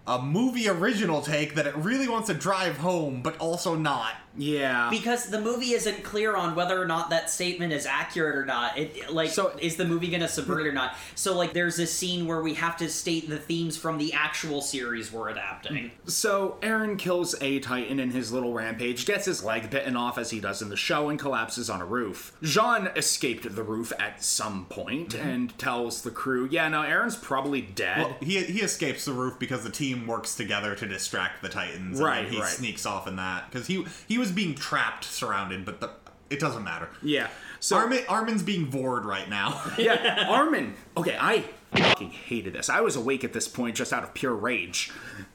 a movie original take that it really wants to drive home, but also not. Yeah. Because the movie isn't clear on whether or not that statement is accurate or not. It like So- is the movie going to subvert it or not? So like there's this scene where we have to state the themes from the actual series we're adapting. Mm-hmm. So Eren kills a Titan in his little rampage, gets his leg bitten off as he does in the show, and collapses on a roof. Jean escaped the roof at some point mm-hmm. and tells the crew, "Yeah, no, Eren's probably dead." Well, he he escapes the roof because the team works together to distract the Titans. Right, then he right. sneaks off in that because he he was being trapped, surrounded, but the, it doesn't matter. yeah. So Armin Armin's being bored right now. yeah, Armin. Okay, I fucking hated this. I was awake at this point just out of pure rage.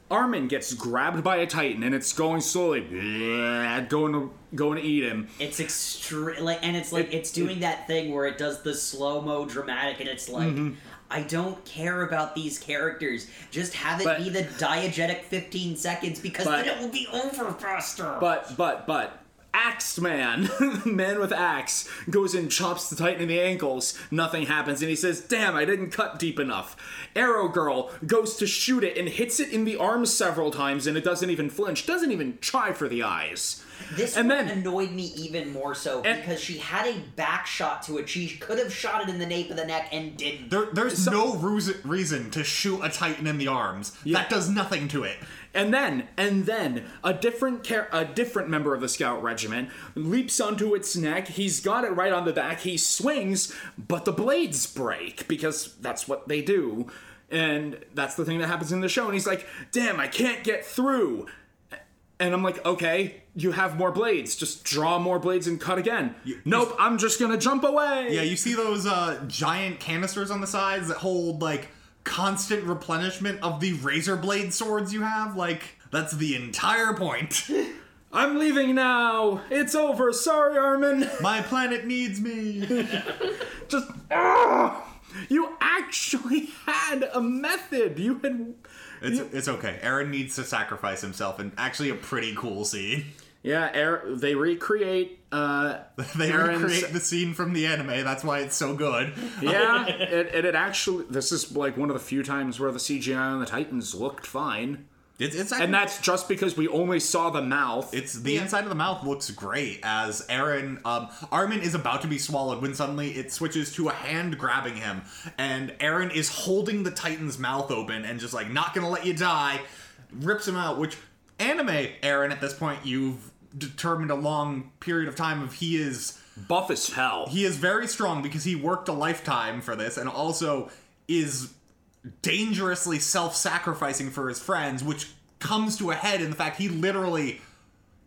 Armin gets grabbed by a Titan and it's going slowly, bleh, going to going to eat him. It's extreme, like, and it's like it's doing that thing where it does the slow mo dramatic, and it's like. Mm-hmm. I don't care about these characters. Just have it But- be the diegetic 15 seconds because But- then it will be over faster. But but but Axed Man, man with axe, goes and chops the Titan in the ankles. Nothing happens, and he says, "Damn, I didn't cut deep enough." Arrow Girl goes to shoot it and hits it in the arms several times, and it doesn't even flinch. Doesn't even try for the eyes. This And one then- annoyed me even more so And- because she had a back shot to it. She could have shot it in the nape of the neck and didn't. There, there's So- no reason, reason to shoot a Titan in the arms. That does nothing to it. And then, and then, a different char- a different member of the scout regiment leaps onto its neck. He's got it right on the back. He swings, but the blades break because that's what they do. And that's the thing that happens in the show. And he's like, "Damn, I can't get through." And I'm like, "Okay, you have more blades. Just draw more blades and cut again." nope, I'm just gonna jump away. Yeah, you see those uh, giant canisters on the sides that hold like constant replenishment of the razor blade swords you have. Like that's the entire point. I'm leaving now. It's over. Sorry, Armin. My planet needs me. just ah! you actually had a method you had It's it's okay. Eren needs to sacrifice himself, and actually a pretty cool scene. Yeah Air, they recreate uh They Eren's- recreate the scene from the anime. That's why it's so good. yeah it, it, it actually this is like one of the few times where the cgi on the titans looked fine It's, it's actually, And that's just because we only saw the mouth. It's the inside of the mouth looks great as Eren um Armin is about to be swallowed when suddenly it switches to a hand grabbing him and Eren is holding the Titan's mouth open and just like not gonna let you die, rips him out, which anime Eren at this point you've determined a long period of time of he is buff as hell. he is very strong because he worked a lifetime for this and also is dangerously self-sacrificing for his friends which comes to a head in the fact he literally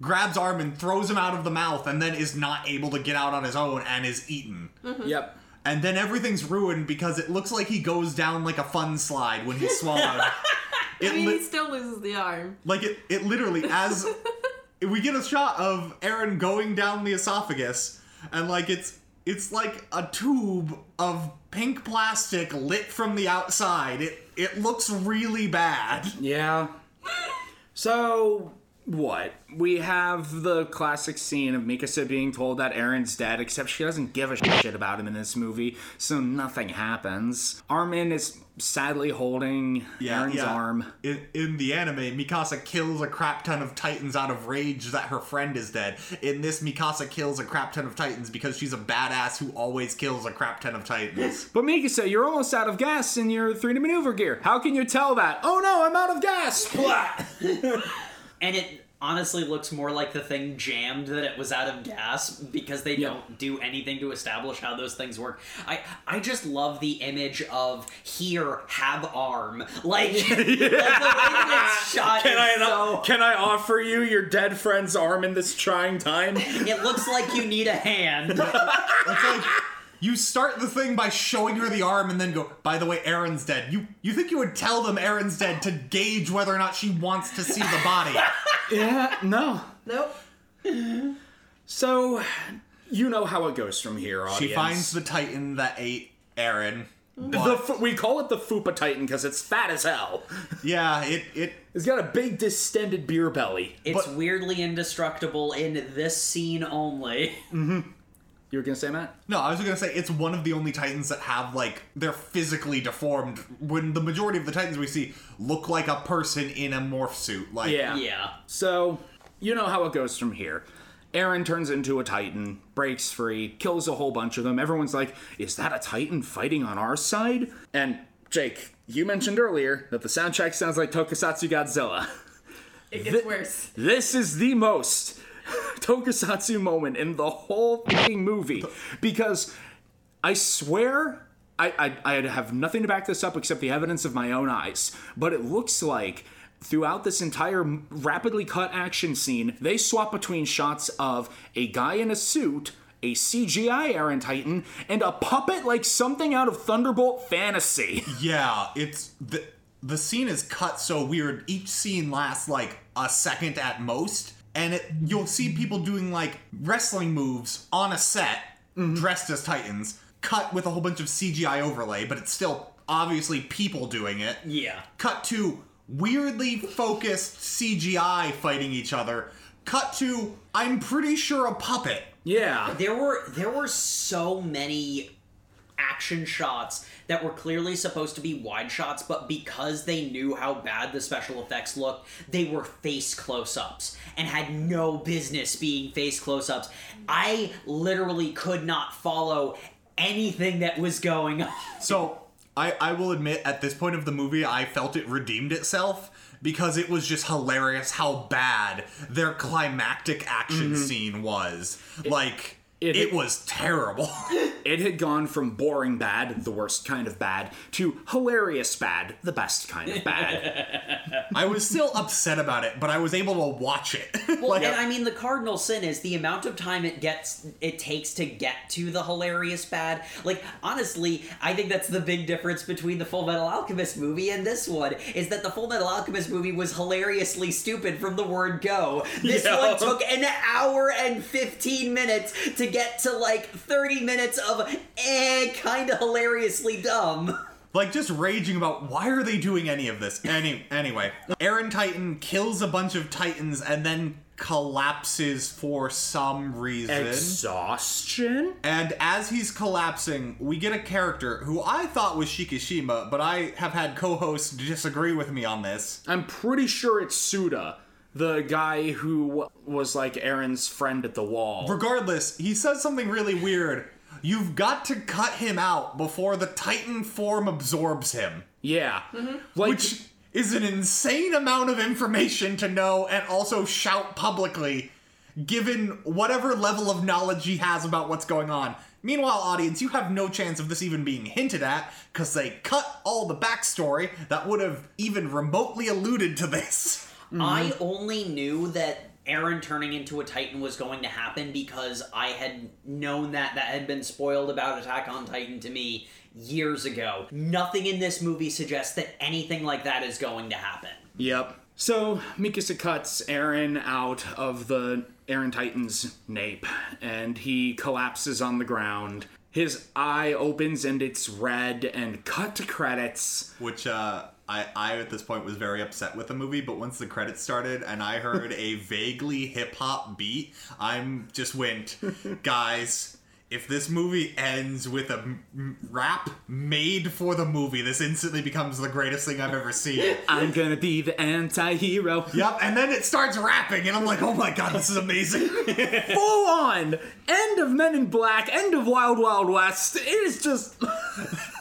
grabs Armin, throws him out of the mouth, and then is not able to get out on his own and is eaten. Mm-hmm. Yep. And then everything's ruined because it looks like he goes down like a fun slide when he's swallowed. it I mean, li- he still loses the arm. like it, it literally as we get a shot of Eren going down the esophagus, and like it's it's like a tube of pink plastic lit from the outside. It it looks really bad. Yeah. So what? We have the classic scene of Mikasa being told that Eren's dead, except she doesn't give a shit about him in this movie, so nothing happens. Armin is sadly holding Eren's arm. In, in the anime, Mikasa kills a crap ton of Titans out of rage that her friend is dead. In this, Mikasa kills a crap ton of Titans because she's a badass who always kills a crap ton of Titans. But Mikasa, you're almost out of gas in your 3D maneuver gear. How can you tell that? Oh no, I'm out of gas! And it honestly looks more like the thing jammed than it was out of gas because they Yeah. don't do anything to establish how those things work. I I just love the image of here have arm like, like the way that it's shot. Can I, so, can I offer you your dead friend's arm in this trying time? it looks like you need a hand. It's like you start the thing by showing her the arm and then go, by the way, Eren's dead. You you think you would tell them Eren's dead to gauge whether or not she wants to see the body. yeah, no. Nope. So, you know how it goes from here, audience. She finds the Titan that ate Eren. The But we call it the Fupa Titan because it's fat as hell. yeah, it it It's got a big distended beer belly. It's But- weirdly indestructible in this scene only. Mm-hmm. You were gonna say, Matt? No, I was gonna say it's one of the only Titans that have like they're physically deformed. When the majority of the Titans we see look like a person in a morph suit. Like Yeah. So, you know how it goes from here. Eren turns into a Titan, breaks free, kills a whole bunch of them. Everyone's like, is that a Titan fighting on our side? And Jake, you mentioned earlier that the soundtrack sounds like Tokusatsu Godzilla. It gets worse. This is the most tokusatsu moment in the whole fucking movie because I swear I, I I have nothing to back this up except the evidence of my own eyes, but it looks like throughout this entire rapidly cut action scene, they swap between shots of a guy in a suit. A CGI Eren Titan and a puppet like something out of Thunderbolt Fantasy. Yeah, it's the the scene is cut so weird. Each scene lasts like a second at most, and it you'll see people doing like wrestling moves on a set mm-hmm. dressed as Titans, cut with a whole bunch of CGI overlay, but it's still obviously people doing it. Yeah. Cut to weirdly focused CGI fighting each other. Cut to I'm pretty sure a puppet. Yeah. There were there were so many action shots that were clearly supposed to be wide shots, but because they knew how bad the special effects looked, they were face close-ups and had no business being face close-ups. I literally could not follow anything that was going on. So I, I will admit at this point of the movie I felt it redeemed itself because it was just hilarious how bad their climactic action mm-hmm. scene was. like it- it, was terrible. It had gone from boring bad, the worst kind of bad, to hilarious bad, the best kind of bad. I was still upset about it, but I was able to watch it. Well, like and I mean, the cardinal sin is the amount of time it gets, it takes to get to the hilarious bad. Like, honestly, I think that's the big difference between the Full Metal Alchemist movie and this one. Is that the Full Metal Alchemist movie was hilariously stupid from the word go. This Yeah. one took an hour and fifteen minutes to get to like thirty minutes of eh, kind of hilariously dumb. like just raging about why are they doing any of this any anyway eren titan kills a bunch of titans and then collapses for some reason. Exhaustion? And as he's collapsing, we get a character who I thought was Shikishima, but I have had co-hosts disagree with me on this. I'm pretty sure it's Suda, the guy who was like Eren's friend at the wall. Regardless, he says something really weird. You've got to cut him out before the Titan form absorbs him. yeah. Mm-hmm. Like which is an insane amount of information to know and also shout publicly given whatever level of knowledge he has about what's going on meanwhile audience you have no chance of this even being hinted at because they cut all the backstory that would have even remotely alluded to this I only knew that Eren turning into a Titan was going to happen because I had known that that had been spoiled about Attack on Titan to me years ago. Nothing in this movie suggests that anything like that is going to happen. Yep. So Mikasa cuts Eren out of the Eren Titan's nape, and he collapses on the ground. His eye opens and it's red, and cut to credits. which uh I, I at this point was very upset with the movie, but once the credits started and I heard a vaguely hip hop beat, I'm just went, guys. If this movie ends with a m- rap made for the movie, this instantly becomes the greatest thing I've ever seen. I'm gonna be the anti-hero. Yep, and then it starts rapping, and I'm like, oh my god, this is amazing. Full on! End of Men in Black, end of Wild Wild West. It is just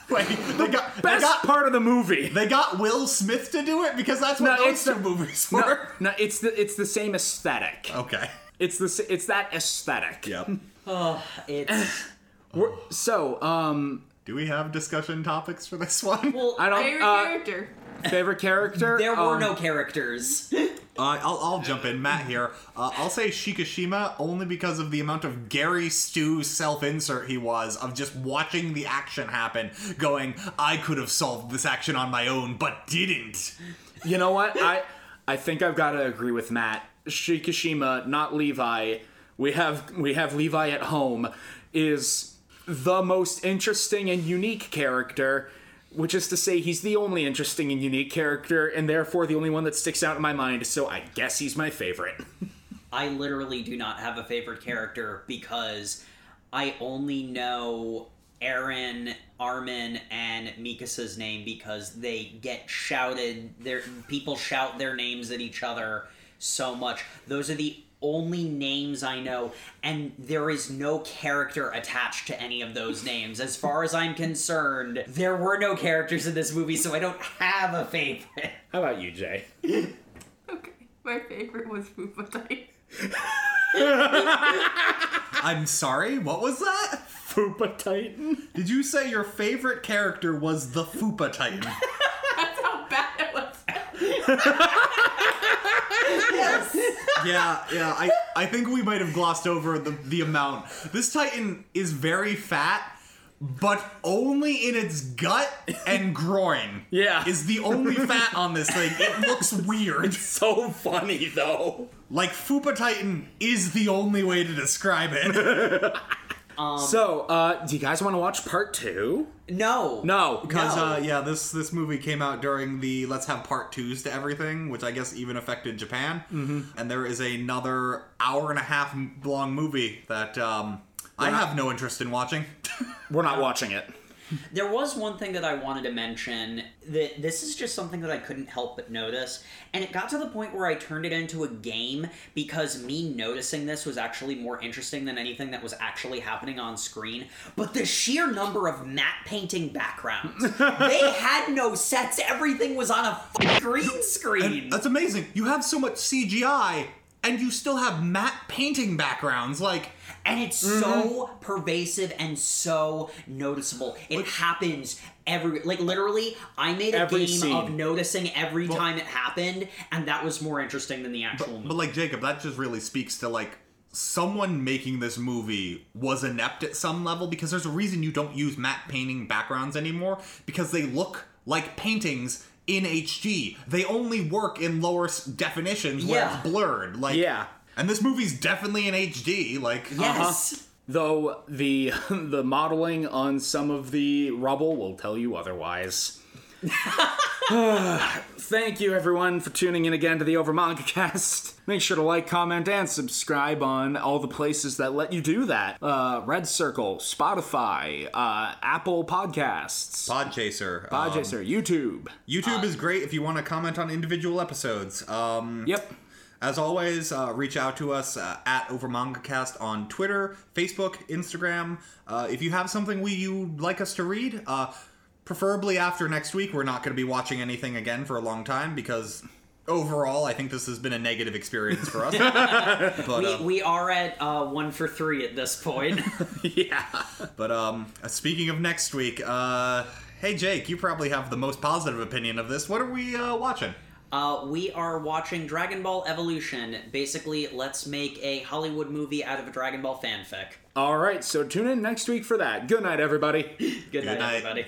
Wait, they got, they best got, part of the movie. they got Will Smith to do it because that's what No, those two the- movies No, were. no, it's the it's the same aesthetic. Okay. It's the it's that aesthetic. Yep. It's We're- so, um, Do we have discussion topics for this one? well, I don't Favorite uh, character. Favorite character. there were um, no characters. Uh, I'll, I'll jump in, Matt here. Uh, I'll say Shikishima only because of the amount of Gary Stu self-insert he was of just watching the action happen, going, "I could have solved this action on my own, but didn't." You know what? I I think I've got to agree with Matt. Shikishima, not Levi. We have we have Levi at home is the most interesting and unique character, which is to say he's the only interesting and unique character and therefore the only one that sticks out in my mind, so I guess he's my favorite. I literally do not have a favorite character because I only know Eren, Armin, and Mikasa's name because they get shouted. Their people shout their names at each other so much. Those are the only names I know, and there is no character attached to any of those names. As far as I'm concerned, there were no characters in this movie, so I don't have a favorite. How about you, Jay? Okay. My favorite was Fupa Titan. I'm sorry, what was that? Fupa Titan? Did you say your favorite character was the Fupa Titan? That's how bad it was. yeah, yeah. I, I think we might have glossed over the, the amount. This Titan is very fat, but only in its gut and groin. Yeah. Is the only fat on this thing. It looks weird. So funny though. Like Fupa Titan is the only way to describe it. so, uh, do you guys want to watch part two? No. No. Because No. uh, yeah, this this movie came out during the let's have part twos to everything, which I guess even affected Japan. Mm-hmm. And there is another hour and a half long movie that um, I have no interest in watching. We're not watching it. There was one thing that I wanted to mention that this is just something that I couldn't help but notice, and it got to the point where I turned it into a game because me noticing this was actually more interesting than anything that was actually happening on screen. But the sheer number of matte painting backgrounds, they had no sets, everything was on a f- green screen. And that's amazing. You have so much CGI, and you still have matte painting backgrounds. Like, and it's so mm-hmm. pervasive and so noticeable. It happens every like literally. I made a game scene. of noticing every time it happened, and that was more interesting than the actual movie. but like Jacob, that just really speaks to like someone making this movie was inept at some level because there's a reason you don't use matte painting backgrounds anymore because they look like paintings in HD. They only work in lower s- definitions where Yeah. it's blurred. Like Yeah. And this movie's definitely in HD. Like yes, uh-huh. Though the the modeling on some of the rubble will tell you otherwise. Thank you, everyone, for tuning in again to the Over Manga Cast. Make sure to like, comment, and subscribe on all the places that let you do that. Uh, Red Circle, Spotify, uh, Apple Podcasts, Podchaser. Podchaser, YouTube. Um, YouTube is great if you want to comment on individual episodes. Um, Yep. As always, uh, reach out to us uh, at OverMangaCast on Twitter, Facebook, Instagram. Uh, if you have something we you'd like us to read, uh, preferably after next week. We're not going to be watching anything again for a long time because overall, I think this has been a negative experience for us. but We, uh, we are at uh, one for three at this point. yeah. but um, uh, speaking of next week, uh, hey Jake, you probably have the most positive opinion of this. What are we uh, watching? Uh, we are watching Dragon Ball Evolution. Basically, let's make a Hollywood movie out of a Dragon Ball fanfic. All right, so tune in next week for that. Good night, everybody. Good, night, night. everybody.